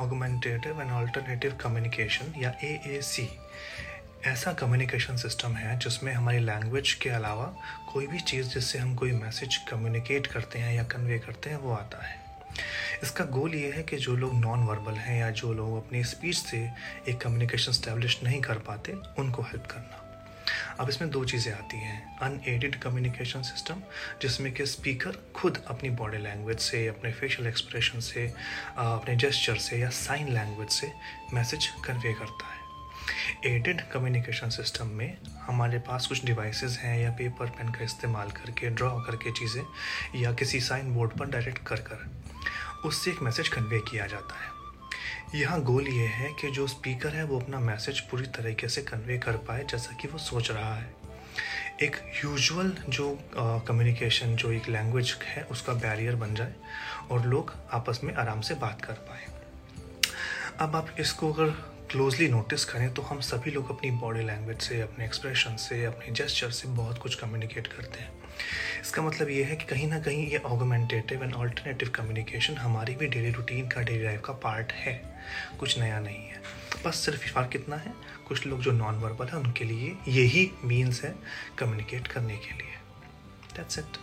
Augmentative and alternative communication या ए सी ऐसा communication system है जिसमें हमारी लैंग्वेज के अलावा कोई भी चीज़ जिससे हम कोई मैसेज कम्युनिकेट करते हैं या कन्वे करते हैं, वो आता है। इसका गोल ये है कि जो लोग नॉन वर्बल हैं या जो लोग अपनी स्पीच से एक कम्युनिकेशन स्टैब्लिश नहीं कर पाते, उनको हेल्प करना। अब इसमें दो चीज़ें आती हैं। अनएडेड कम्युनिकेशन सिस्टम जिसमें कि स्पीकर खुद अपनी बॉडी लैंग्वेज से, अपने फेशियल एक्सप्रेशन से अपने जेस्चर से या साइन लैंग्वेज से मैसेज कन्वे करता है। एडेड कम्युनिकेशन सिस्टम में हमारे पास कुछ डिवाइसेस हैं या पेपर पेन का इस्तेमाल करके ड्रॉ करके चीज़ें या किसी साइन बोर्ड पर डायरेक्ट कर कर उससे एक मैसेज कन्वे किया जाता है। यहाँ गोल ये है कि जो स्पीकर है वो अपना मैसेज पूरी तरीके से कन्वे कर पाए, जैसा कि वो सोच रहा है। एक यूजुअल जो कम्युनिकेशन जो एक लैंग्वेज है, उसका बैरियर बन जाए और लोग आपस में आराम से बात कर पाए। अब आप इसको अगर क्लोजली नोटिस करें तो हम सभी लोग अपनी बॉडी लैंग्वेज से, अपने एक्सप्रेशन से, अपने जेस्चर से बहुत कुछ कम्युनिकेट करते हैं। इसका मतलब ये है कि कहीं ना कहीं ये ऑगमेंटेटिव एंड ऑल्टरनेटिव कम्युनिकेशन हमारी भी डेली रूटीन का डेली लाइफ का पार्ट है। कुछ नया नहीं है। बस सिर्फ़ फ़र्क कितना है, कुछ लोग जो नॉन वर्बल है, उनके लिए यही मीन्स है कम्युनिकेट करने के लिए। That's it